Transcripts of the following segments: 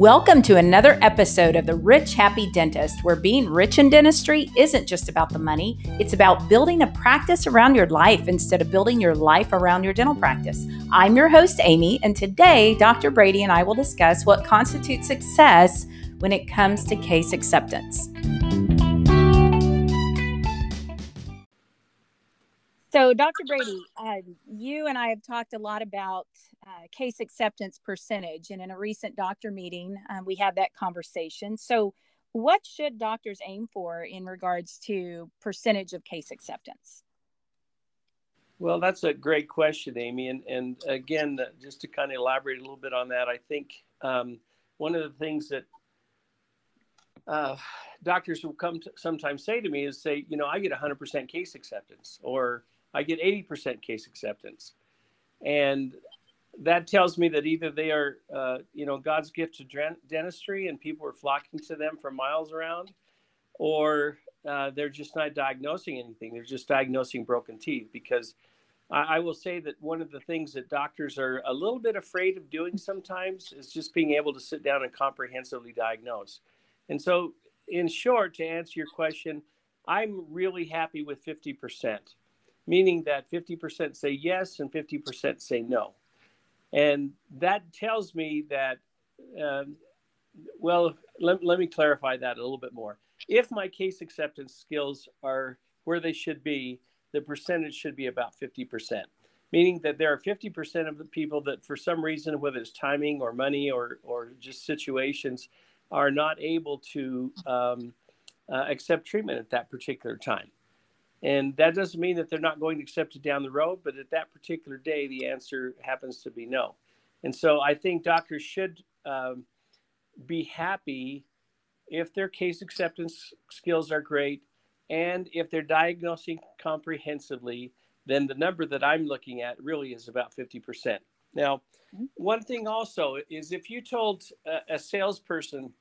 Welcome to another episode of The Rich Happy Dentist, where being rich in dentistry isn't just about the money, it's about building a practice around your life instead of building your life around your dental practice. I'm your host, Amy, and today Dr. Brady and I will discuss what constitutes success when it comes to case acceptance. So, Dr. Brady, uh, you and I have talked a lot about uh, case acceptance percentage, and in a recent doctor meeting, uh, we had that conversation. So, what should doctors aim for in regards to percentage of case acceptance? Well, that's a great question, Amy. And, and again, uh, just to kind of elaborate a little bit on that, I think um, one of the things that uh, doctors will come to sometimes say to me is say, you know, I get 100% case acceptance, or I get 80% case acceptance. And that tells me that either they are, uh, you know, God's gift to dentistry and people are flocking to them for miles around, or uh, they're just not diagnosing anything. They're just diagnosing broken teeth. Because I, I, will say that one of the things that doctors are a little bit afraid of doing sometimes is just being able to sit down and comprehensively diagnose. And so, in short, to answer your question, I'm really happy with 50% meaning that 50% say yes and 50% say no. And that tells me that, um, well, let, let me clarify that a little bit more. If my case acceptance skills are where they should be, the percentage should be about 50%, meaning that there are 50% of the people that, for some reason, whether it's timing or money or, or just situations, are not able to um, uh, accept treatment at that particular time. And that doesn't mean that they're not going to accept it down the road, but at that particular day, the answer happens to be no. And so I think doctors should um, be happy if their case acceptance skills are great and if they're diagnosing comprehensively, then the number that I'm looking at really is about 50%. Now, mm-hmm. one thing also is if you told a, a salesperson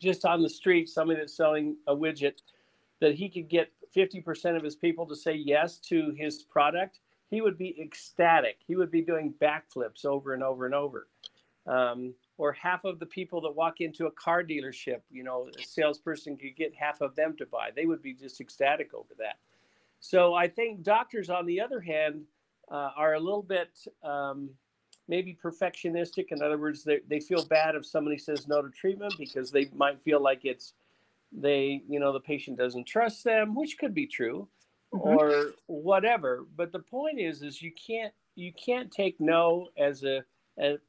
just on the street, somebody that's selling a widget, that he could get 50% of his people to say yes to his product, he would be ecstatic. He would be doing backflips over and over and over. Um, or half of the people that walk into a car dealership, you know, a salesperson could get half of them to buy. They would be just ecstatic over that. So I think doctors, on the other hand, uh, are a little bit um, maybe perfectionistic. In other words, they, they feel bad if somebody says no to treatment because they might feel like it's they you know the patient doesn't trust them which could be true mm-hmm. or whatever. But the point is is you can't you can't take no as a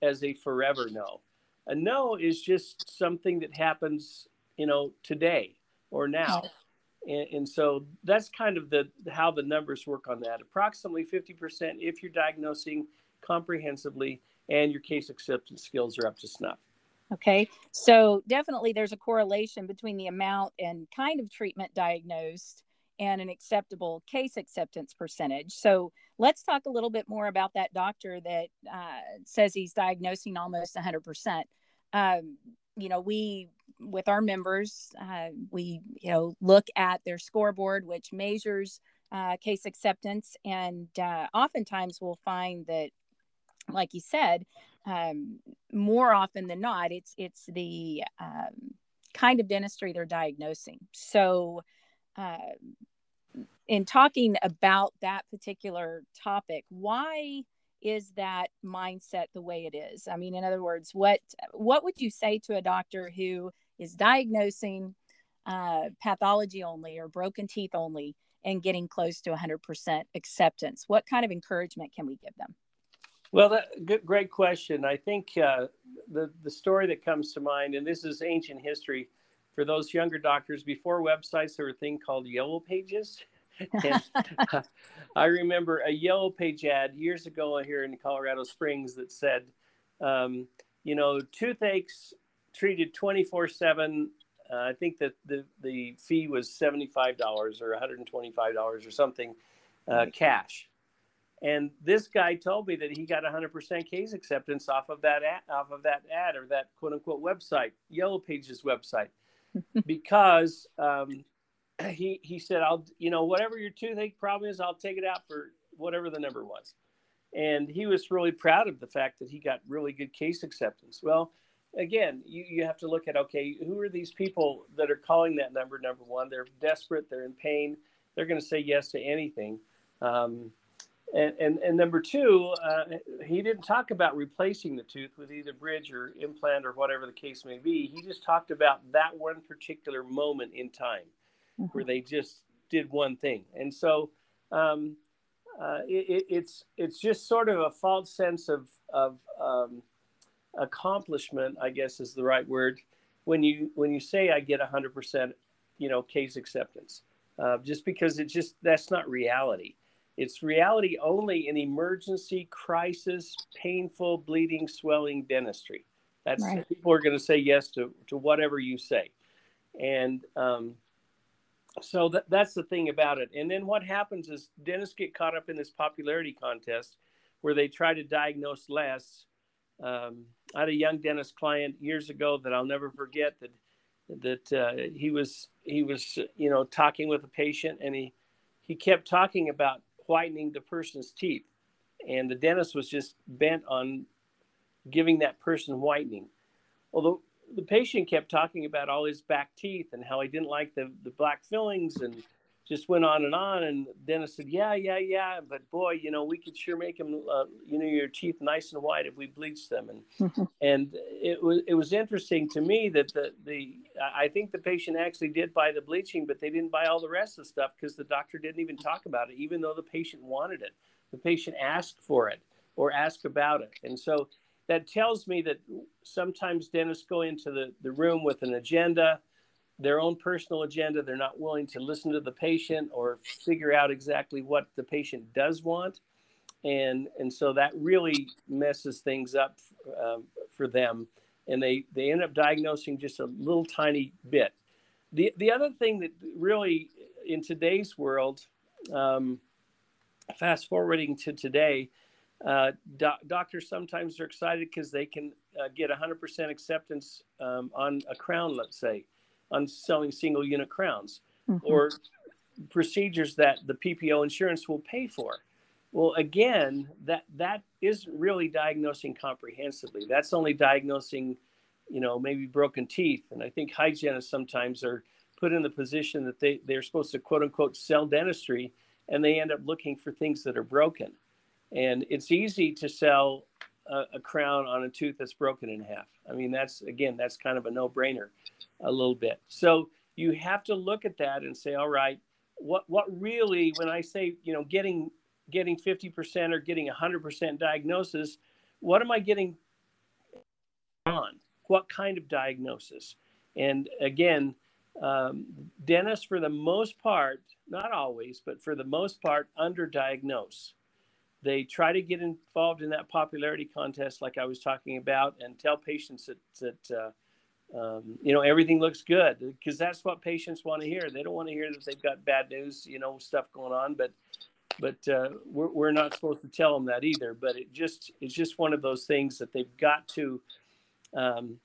as a forever no. A no is just something that happens you know today or now. And, and so that's kind of the how the numbers work on that. Approximately 50% if you're diagnosing comprehensively and your case acceptance skills are up to snuff Okay. So definitely there's a correlation between the amount and kind of treatment diagnosed and an acceptable case acceptance percentage. So let's talk a little bit more about that doctor that uh, says he's diagnosing almost 100%. Um, you know, we, with our members, uh, we, you know, look at their scoreboard, which measures uh, case acceptance. And uh, oftentimes we'll find that, like you said, um, more often than not, it's it's the um, kind of dentistry they're diagnosing. So, uh, in talking about that particular topic, why is that mindset the way it is? I mean, in other words, what what would you say to a doctor who is diagnosing uh, pathology only or broken teeth only and getting close to 100% acceptance? What kind of encouragement can we give them? Well, that, good, great question. I think uh, the the story that comes to mind, and this is ancient history, for those younger doctors. Before websites, there were a thing called yellow pages. and, uh, I remember a yellow page ad years ago here in Colorado Springs that said, um, you know, toothaches treated 24 7. Uh, I think that the, the fee was $75 or $125 or something uh, cash. And this guy told me that he got 100% case acceptance off of that ad, off of that ad or that quote unquote website, Yellow Pages website, because um, he he said, "I'll you know whatever your toothache problem is, I'll take it out for whatever the number was." And he was really proud of the fact that he got really good case acceptance. Well, again, you, you have to look at okay, who are these people that are calling that number? Number one, they're desperate, they're in pain, they're going to say yes to anything. Um, and, and, and, number two, uh, he didn't talk about replacing the tooth with either bridge or implant or whatever the case may be. He just talked about that one particular moment in time mm-hmm. where they just did one thing. And so um, uh, it, it's, it's just sort of a false sense of, of um, accomplishment, I guess is the right word, when you, when you say I get 100%, you know, case acceptance. Uh, just because it's just, that's not reality it's reality only in emergency, crisis, painful, bleeding, swelling dentistry. That's right. people are going to say yes to, to whatever you say. And um, so that, that's the thing about it. And then what happens is dentists get caught up in this popularity contest where they try to diagnose less. Um, I had a young dentist client years ago that I'll never forget that that uh, he was he was you know talking with a patient and he he kept talking about whitening the person's teeth. And the dentist was just bent on giving that person whitening. Although the patient kept talking about all his back teeth and how he didn't like the, the black fillings and just went on and on. And dentist said, yeah, yeah, yeah. But boy, you know, we could sure make them, uh, you know, your teeth nice and white if we bleached them. And, mm-hmm. and it was, it was interesting to me that the, the, I think the patient actually did buy the bleaching, but they didn't buy all the rest of the stuff because the doctor didn't even talk about it, even though the patient wanted it. The patient asked for it or asked about it. And so that tells me that sometimes dentists go into the, the room with an agenda their own personal agenda. They're not willing to listen to the patient or figure out exactly what the patient does want. And, and so that really messes things up um, for them. And they, they end up diagnosing just a little tiny bit. The, the other thing that really in today's world, um, fast forwarding to today, uh, doctors sometimes are excited because they can uh, get 100% acceptance um, on a crown, let's say on selling single unit crowns mm-hmm. or procedures that the PPO insurance will pay for. Well, again, that that isn't really diagnosing comprehensively. That's only diagnosing, you know, maybe broken teeth. And I think hygienists sometimes are put in the position that they, they're supposed to quote unquote sell dentistry and they end up looking for things that are broken. And it's easy to sell a, a crown on a tooth that's broken in half. I mean, that's again, that's kind of a no brainer a little bit. So you have to look at that and say, all right, what what really when I say you know getting getting 50% or getting 100% diagnosis, what am I getting on? What kind of diagnosis? And again, um, dentists, for the most part, not always, but for the most part, underdiagnose. They try to get involved in that popularity contest, like I was talking about, and tell patients that, that uh, um, you know everything looks good because that's what patients want to hear. They don't want to hear that they've got bad news you know stuff going on but but uh, we're, we're not supposed to tell them that either but it just it's just one of those things that they've got to um,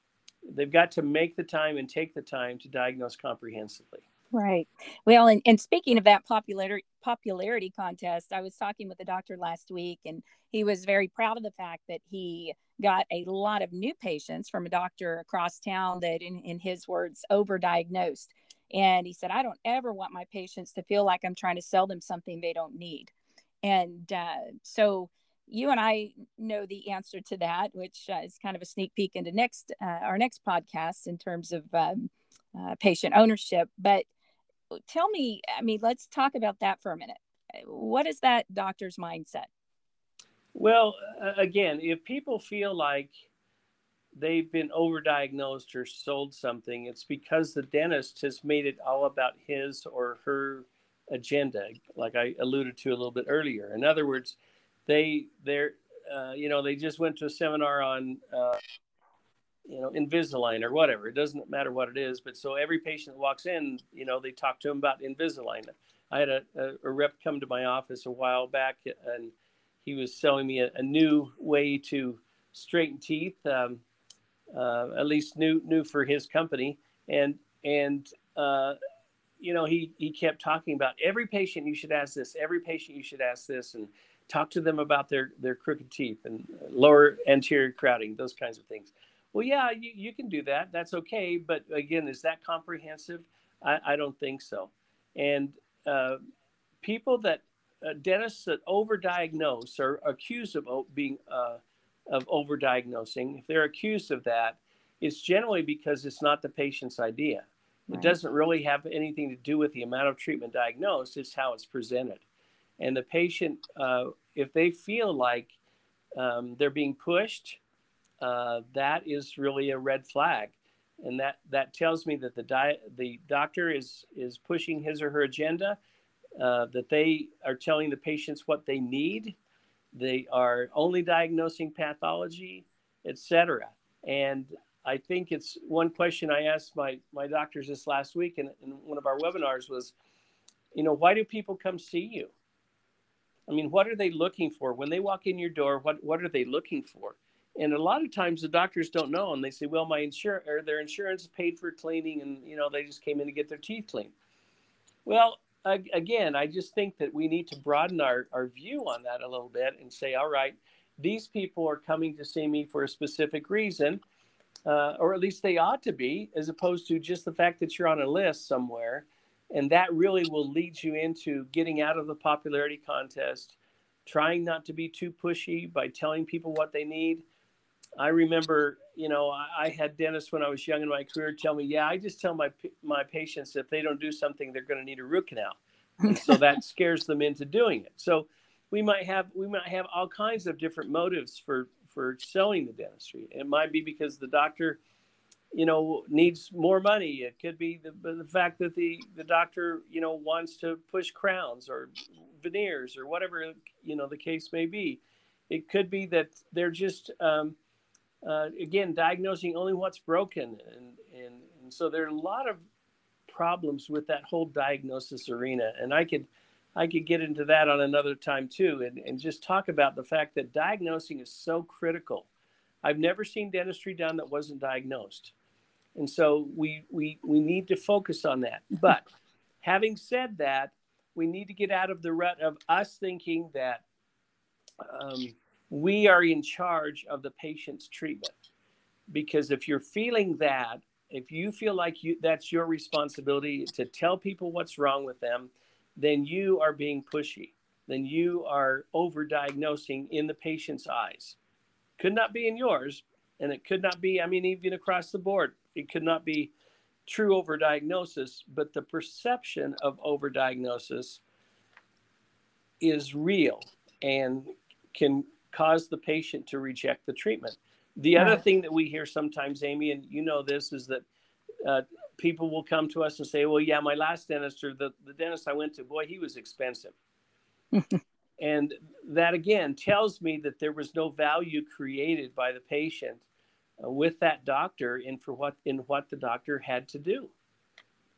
they've got to make the time and take the time to diagnose comprehensively Right. Well, and, and speaking of that popularity popularity contest, I was talking with a doctor last week, and he was very proud of the fact that he got a lot of new patients from a doctor across town that, in, in his words, overdiagnosed. And he said, I don't ever want my patients to feel like I'm trying to sell them something they don't need. And uh, so you and I know the answer to that, which uh, is kind of a sneak peek into next uh, our next podcast in terms of um, uh, patient ownership. But tell me, I mean, let's talk about that for a minute. What is that doctor's mindset? Well, again, if people feel like they've been overdiagnosed or sold something, it's because the dentist has made it all about his or her agenda, like I alluded to a little bit earlier. In other words, they they're uh, you know they just went to a seminar on uh, you know, Invisalign or whatever. It doesn't matter what it is. But so every patient that walks in, you know, they talk to them about Invisalign. I had a, a, a rep come to my office a while back and he was selling me a, a new way to straighten teeth, um, uh, at least new, new for his company. And, and, uh, you know, he, he kept talking about every patient you should ask this, every patient you should ask this, and talk to them about their, their crooked teeth and lower anterior crowding, those kinds of things. Well, yeah, you, you can do that. That's okay. But again, is that comprehensive? I, I don't think so. And uh, people that, uh, dentists that overdiagnose or accused of being, uh, of overdiagnosing, if they're accused of that, it's generally because it's not the patient's idea. Right. It doesn't really have anything to do with the amount of treatment diagnosed, it's how it's presented. And the patient, uh, if they feel like um, they're being pushed, uh, that is really a red flag. And that, that tells me that the, di- the doctor is, is pushing his or her agenda, uh, that they are telling the patients what they need, they are only diagnosing pathology, etc. And I think it's one question I asked my, my doctors this last week in, in one of our webinars was, you know, why do people come see you? I mean, what are they looking for when they walk in your door? What what are they looking for? And a lot of times the doctors don't know, and they say, "Well, my insurance or their insurance paid for cleaning, and you know they just came in to get their teeth cleaned." Well, again, I just think that we need to broaden our our view on that a little bit and say, "All right, these people are coming to see me for a specific reason." Uh, or at least they ought to be, as opposed to just the fact that you're on a list somewhere and that really will lead you into getting out of the popularity contest, trying not to be too pushy by telling people what they need. I remember, you know, I, I had dentists when I was young in my career tell me, "Yeah, I just tell my my patients if they don't do something, they're going to need a root canal," and so that scares them into doing it. So we might have we might have all kinds of different motives for for selling the dentistry. It might be because the doctor you know needs more money it could be the, the fact that the the doctor you know wants to push crowns or veneers or whatever you know the case may be it could be that they're just um, uh, again diagnosing only what's broken. And, and and so there are a lot of problems with that whole diagnosis arena. And i could i could get into that on another time too and, and just talk about the fact that diagnosing is so critical. I've never seen dentistry done that wasn't diagnosed. And so we, we, we need to focus on that. But having said that, we need to get out of the rut of us thinking that um, we are in charge of the patient's treatment. Because if you're feeling that, if you feel like you, that's your responsibility to tell people what's wrong with them, then you are being pushy. Then you are overdiagnosing in the patient's eyes. Could not be in yours, and it could not be, I mean, even across the board it could not be true overdiagnosis, but the perception of overdiagnosis is real and can cause the patient to reject the treatment. The right. other thing that we hear sometimes, Amy, and you know this, is that uh, people will come to us and say, "Well, yeah, my last dentist or the, the dentist I went to, boy, he was expensive." and that again tells me that there was no value created by the patient uh, with that doctor in for what in what the doctor had to do.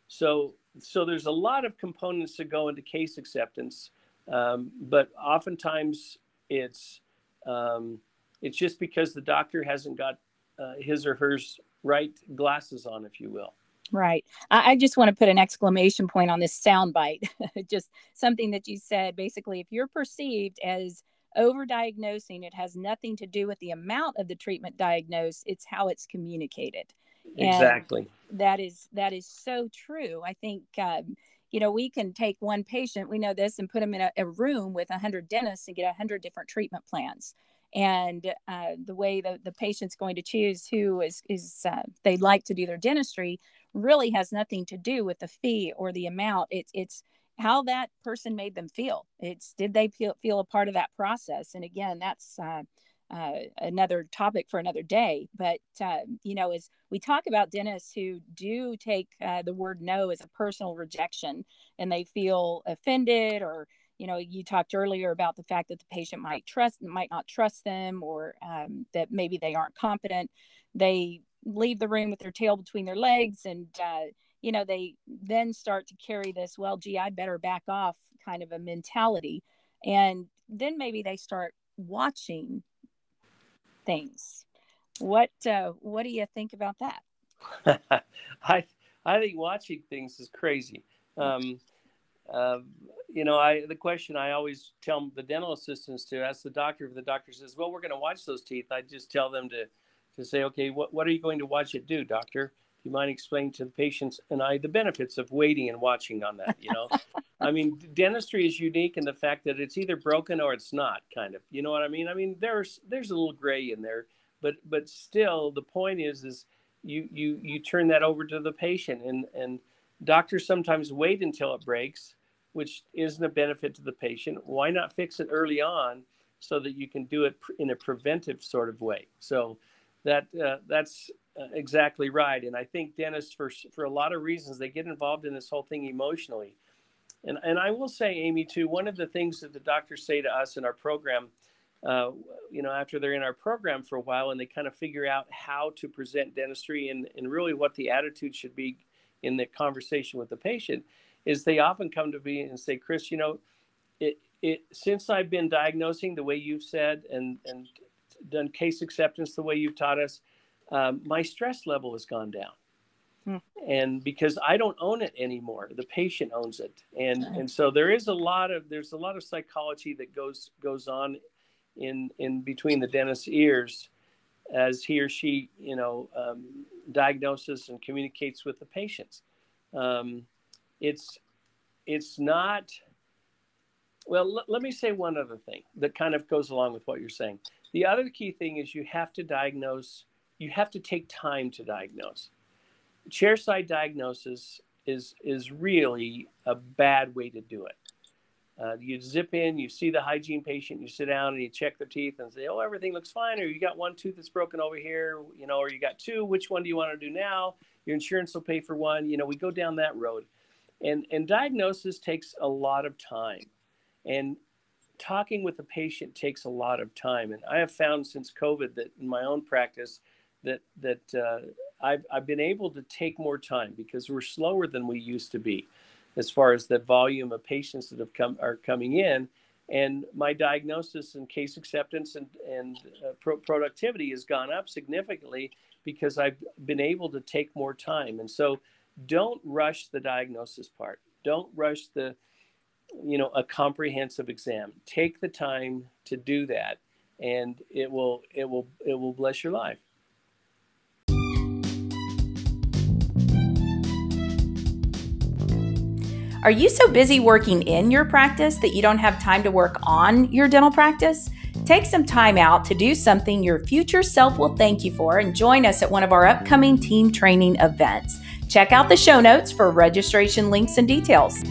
So so there's a lot of components that go into case acceptance, um, but oftentimes it's um, it's just because the doctor hasn't got uh, his or hers right glasses on, if you will. Right. I, I just want to put an exclamation point on this soundbite. just something that you said. Basically, if you're perceived as overdiagnosing it has nothing to do with the amount of the treatment diagnosed it's how it's communicated exactly that is that is so true i think um, you know we can take one patient we know this and put them in a, a room with 100 dentists and get 100 different treatment plans and uh, the way the, the patient's going to choose who is is uh, they'd like to do their dentistry really has nothing to do with the fee or the amount it's it's how that person made them feel. It's did they feel, feel a part of that process? And again, that's uh, uh, another topic for another day. But uh, you know, as we talk about dentists who do take uh, the word no as a personal rejection, and they feel offended, or you know, you talked earlier about the fact that the patient might trust, might not trust them, or um, that maybe they aren't competent. They leave the room with their tail between their legs and uh, you know they then start to carry this well gee i better back off kind of a mentality and then maybe they start watching things what uh, what do you think about that i i think watching things is crazy um, uh, you know i the question i always tell the dental assistants to ask the doctor if the doctor says well we're going to watch those teeth i just tell them to to say, okay, what, what are you going to watch it do, doctor? Do you mind explaining to the patients and I the benefits of waiting and watching on that? You know, I mean, dentistry is unique in the fact that it's either broken or it's not, kind of. You know what I mean? I mean, there's there's a little gray in there, but but still, the point is is you you you turn that over to the patient, and and doctors sometimes wait until it breaks, which isn't a benefit to the patient. Why not fix it early on? so that you can do it in a preventive sort of way. So that uh, that's uh, exactly right. And I think dentists, for for a lot of reasons, they get involved in this whole thing emotionally. And and I will say, Amy, too. One of the things that the doctors say to us in our program, uh, you know, after they're in our program for a while and they kind of figure out how to present dentistry and and really what the attitude should be in the conversation with the patient, is they often come to me and say, Chris, you know, it it since I've been diagnosing the way you've said and and done case acceptance the way you've taught us, um, my stress level has gone down. Hmm. And because I don't own it anymore, the patient owns it, and and so there is a lot of there's a lot of psychology that goes goes on in in between the dentist's ears as he or she you know um, diagnoses and communicates with the patients. Um, it's it's not well, l- let me say one other thing that kind of goes along with what you're saying. The other key thing is you have to diagnose, you have to take time to diagnose. Chairside diagnosis is, is really a bad way to do it. Uh, you zip in, you see the hygiene patient, you sit down and you check their teeth and say, oh, everything looks fine. Or you got one tooth that's broken over here, you know, or you got two. Which one do you want to do now? Your insurance will pay for one. You know, we go down that road. And, and diagnosis takes a lot of time. And talking with the patient takes a lot of time. And I have found since COVID that in my own practice that that uh, I've, I've been able to take more time because we're slower than we used to be as far as the volume of patients that have come are coming in and my diagnosis and case acceptance and, and uh, pro- productivity has gone up significantly because I've been able to take more time. And so don't rush the diagnosis part. Don't rush the you know a comprehensive exam take the time to do that and it will it will it will bless your life Are you so busy working in your practice that you don't have time to work on your dental practice? Take some time out to do something your future self will thank you for and join us at one of our upcoming team training events. Check out the show notes for registration links and details.